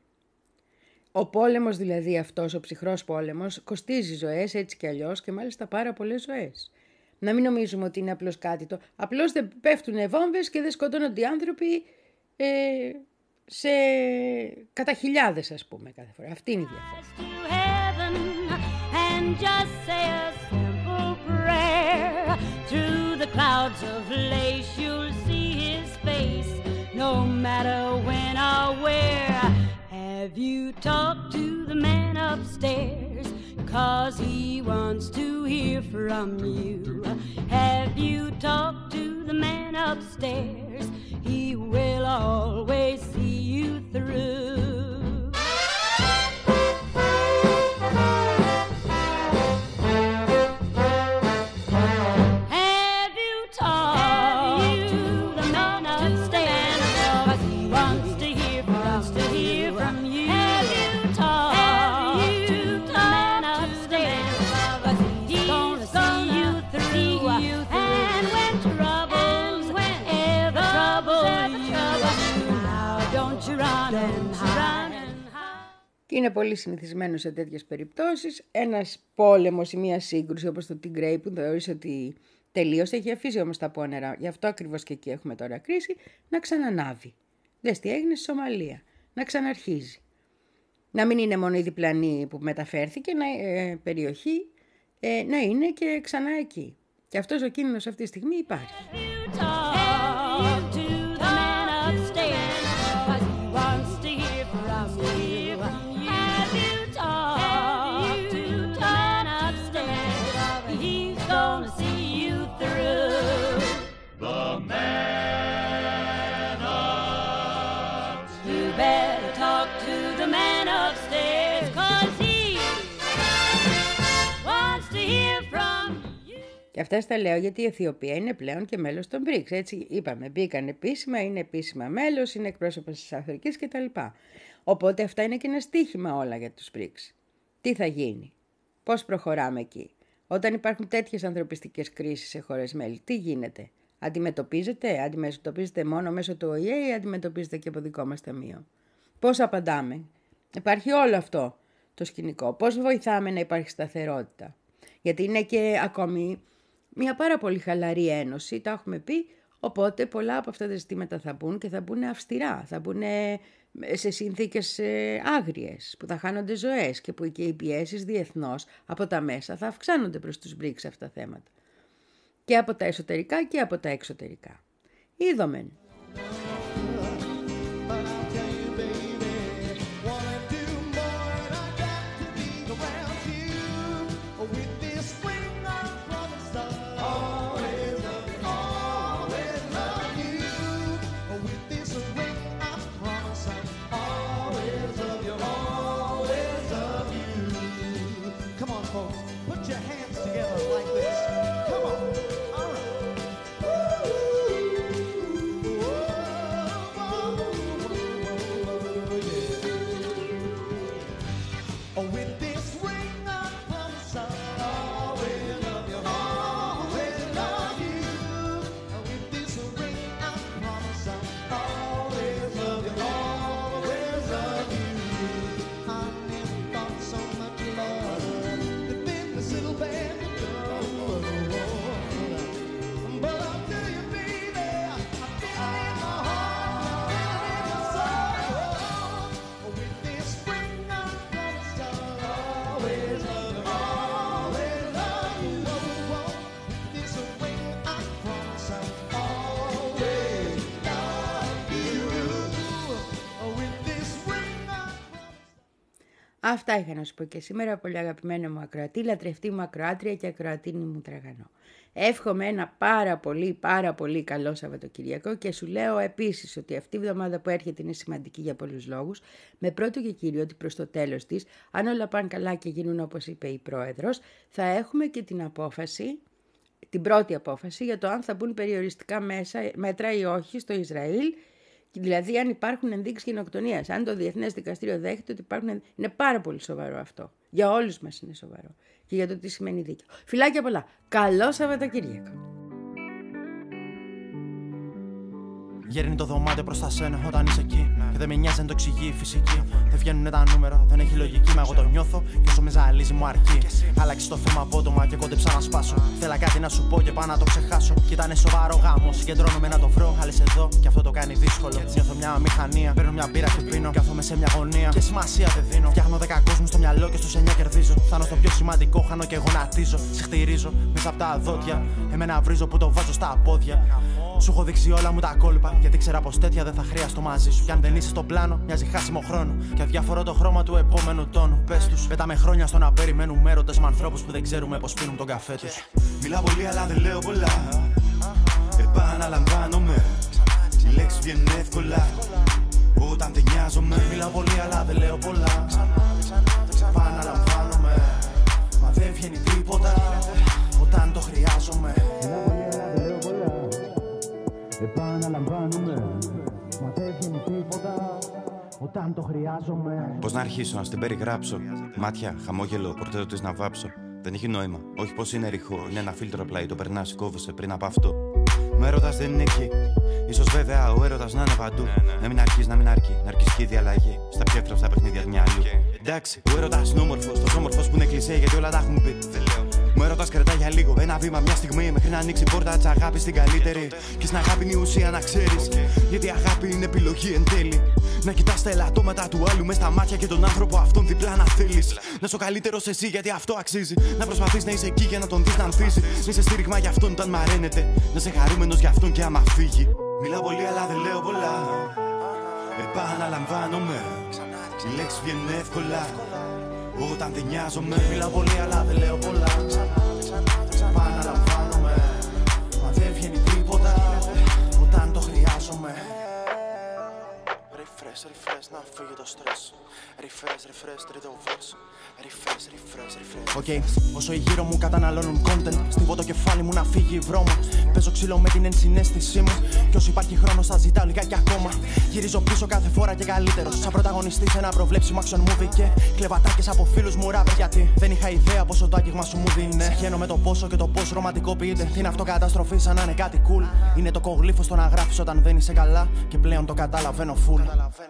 Ο πόλεμος δηλαδή αυτός, ο ψυχρός πόλεμος, κοστίζει ζωές έτσι κι αλλιώς και μάλιστα πάρα πολλές ζωές. Να μην νομίζουμε ότι είναι απλώς κάτι το... Απλώς δεν πέφτουν βόμβες και δεν σκοτώνονται οι άνθρωποι ε, σε κατά χιλιάδες ας πούμε κάθε φορά. Αυτή είναι η διαφορά. Have you talked to the man upstairs? Cause he wants to hear from you. Have you talked to the man upstairs? He will always see you through. Είναι πολύ συνηθισμένο σε τέτοιες περιπτώσεις. Ένας πόλεμος ή μια σύγκρουση όπως το Τιγκρέι που θεωρείς ότι τελείωσε, έχει αφήσει όμως τα πόνερα. Γι' αυτό ακριβώς και εκεί έχουμε τώρα κρίση, να ξανανάβει. Δες τι έγινε στη Σομαλία. Να ξαναρχίζει. Να μην είναι μόνο η διπλανή που μεταφέρθηκε, να, ε, περιοχή, ε, να είναι και ξανά εκεί. Και αυτός ο κίνδυνος αυτή τη στιγμή υπάρχει. Αυτά τα λέω γιατί η Αιθιοπία είναι πλέον και μέλος των BRICS. Έτσι είπαμε, μπήκαν επίσημα, είναι επίσημα μέλος, είναι εκπρόσωπος της Αφρικής κτλ. Οπότε αυτά είναι και ένα στίχημα όλα για τους BRICS. Τι θα γίνει, πώς προχωράμε εκεί; Όταν υπάρχουν τέτοιες ανθρωπιστικές κρίσεις σε χώρες μέλη, τι γίνεται; Αντιμετωπίζεται, αντιμετωπίζεται μόνο μέσω του ΟΗΕ ή αντιμετωπίζεται και από δικό μας ταμείο; Πώς απαντάμε; Υπάρχει όλο αυτό το σκηνικό. Πώς βοηθάμε να υπάρχει σταθερότητα; Γιατί είναι και ακόμη μια πάρα πολύ χαλαρή ένωση, τα έχουμε πει, οπότε πολλά από αυτά τα ζητήματα θα μπουν και θα μπουν αυστηρά, θα μπουν σε συνθήκες ε, άγριες, που θα χάνονται ζωές και που και οι πιέσεις διεθνώς από τα μέσα θα αυξάνονται προς τους BRICS αυτά τα θέματα. Και από τα εσωτερικά και από τα εξωτερικά. Είδομεν. Αυτά είχα να σου πω και σήμερα, πολύ αγαπημένο μου ακροατή, λατρευτή μου ακροάτρια και ακροατίνη μου τραγανό. Εύχομαι ένα πάρα πολύ πάρα πολύ καλό Σαββατοκυριακό και σου λέω επίσης ότι αυτή η εβδομάδα που έρχεται είναι σημαντική για πολλούς λόγους. Με πρώτο και κύριο ότι προς το τέλος της, αν όλα πάνε καλά και γίνουν όπως είπε η Πρόεδρος, θα έχουμε και την απόφαση την πρώτη απόφαση για το αν θα μπουν περιοριστικά μέσα, μέτρα ή όχι στο Ισραήλ, δηλαδή αν υπάρχουν ενδείξεις γενοκτονίας. Αν το Διεθνές Δικαστήριο δέχεται ότι υπάρχουν, είναι πάρα πολύ σοβαρό αυτό. Για όλους μας είναι σοβαρό και για το τι σημαίνει δίκαιο. Φιλάκια πολλά. Καλό Σαββατοκύριακο. Γέρνει το δωμάτιο προς τα σένα όταν είσαι εκεί. Και δεν με νοιάζει αν το εξηγεί η φυσική. Δεν βγαίνουν τα νούμερα, δεν έχει λογική. Μα εγώ το νιώθω και όσο με ζαλίζει μου αρκεί. Άλλαξε το θέμα απότομα και κόντεψα να σπάσω. Θέλα κάτι να σου πω και πάω να το ξεχάσω. Κι ήταν σοβαρό γάμο. Συγκεντρώνομαι να το βρω. Άλλε εδώ και αυτό το κάνει δύσκολο. Νιώθω μια μηχανία. Παίρνω μια μπύρα και πίνω. Κάθομαι σε μια γωνία. Και σημασία δεν δίνω. Φτιάχνω δέκα κόσμους στο μυαλό και στους 9 κερδίζω. Φτάνω στο πιο σημαντικό, χάνω και γονατίζω. Σε χτυρίζω μέσα από τα δόντια. Εμένα βρίζω που το βάζω στα πόδια. Σου έχω δείξει όλα μου τα κόλπα. Γιατί ξέρα πως τέτοια δεν θα χρειαστώ μαζί σου. Κι αν δεν είσαι στο πλάνο, μοιάζει χάσιμο χρόνο. Και αδιαφορώ το χρώμα του επόμενου τόνου. Πες τους, πέταμε χρόνια στο να περιμένουμε έρωτες με ανθρώπους που δεν ξέρουμε πώ πίνουν τον καφέ τους. Μιλάω πολύ αλλά δεν λέω πολλά Επαναλαμβάνομαι Οι λέξεις βγαίνουν εύκολα Όταν δεν νοιάζομαι Μιλάω πολύ, αλλά δεν λέω πολλά. Επαναλαμβάνομαι. Μα δεν βγαίνει τίποτα όταν το χρειάζομαι. Όταν το χρειάζομαι. Πώς να αρχίσω να στην περιγράψω. Μάτια, χαμόγελο, πορτέτο της να βάψω. Δεν έχει νόημα, όχι πως είναι ρηχό Είναι ένα φίλτρο απλά. Ή το περνάς, κόβεσαι πριν από αυτό. Μα έρωτας δεν είναι εκεί. Ίσως βέβαια ο έρωτας να είναι παντού. Να μην αρχίσεις, να μην αρκεί, να αρκεί και η διαλλαγή. Στα πιο εύκολα παιχνίδια του μυαλού Εντάξει, ο έρωτας είναι όμορφος, τόσο όμορφος που είναι κλεισέ γιατί όλα τα έχουν πει Μου έρωτας κρατά για λίγο, ένα βήμα, μια στιγμή Μέχρι να ανοίξει η πόρτα της αγάπης στην καλύτερη Και στην αγάπη είναι η ουσία να ξέρεις Γιατί η αγάπη είναι επιλογή εν τέλει να κοιτάς τα ελαττώματα του άλλου μες στα μάτια και τον άνθρωπο αυτόν διπλά να θέλεις Να είσαι ο καλύτερος εσύ γιατί αυτό αξίζει. Να προσπαθείς να είσαι εκεί για να τον δεις να ανθίσει. Να είσαι στήριγμα για αυτόν όταν μαραίνεται. Να είσαι χαρούμενος για αυτόν και άμα φύγει. Μιλάω πολύ αλλά δεν λέω πολλά. Επαναλαμβάνομαι. Οι λέξεις βγαίνουν εύκολα. Όταν δεν νοιάζομαι. Μιλάω πολύ, αλλά δεν λέω πολλά. Επαναλαμβάνομαι. Μα δεν βγαίνει τίποτα όταν το χρειάζομαι. Refresh, refresh, να φύγει το stress. Refresh, refresh, τρίτο verse. Refresh, refresh, refresh. OK, όσο οι γύρω μου καταναλώνουν content, στίβω το κεφάλι μου να φύγει η βρώμα. Παίζω ξύλο με την ενσυναίσθησή μου. Και όσο υπάρχει χρόνος, θα ζητάω λιγάκι ακόμα. Γυρίζω πίσω κάθε φορά και καλύτερο. Σαν πρωταγωνιστή σε ένα προβλέψιμο action movie και κλεβατάκες από φίλους μου ράπερ. Γιατί δεν είχα ιδέα πόσο το άγγιγμα σου μου δίνει. Συχαίνω με το πόσο και το πώς ρομαντικοποιείται. Είναι αυτοκαταστροφή σαν να είναι κάτι cool. Είναι το κογλίφο στο να γράφεις όταν δεν είσαι καλά. Και πλέον το καταλαβαίνω full.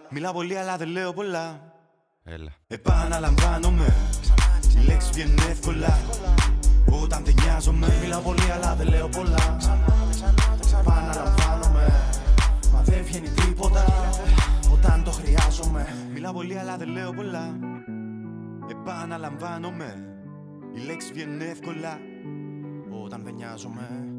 Μιλάω πολύ αλλά δεν λέω πολλά. Έλα. Επαναλαμβάνομαι. Οι λέξεις βγαίνουν εύκολα. Όταν δεν νοιάζομαι. Μιλάω πολύ, αλλά δεν λέω πολλά. Επαναλαμβάνομαι. Μα δεν βγαίνει τίποτα όταν το χρειάζομαι. Μιλάω πολύ αλλά δεν λέω πολλά. Επαναλαμβάνομαι. Οι λέξεις βγαίνουν εύκολα. Όταν δεν νοιάζομαι.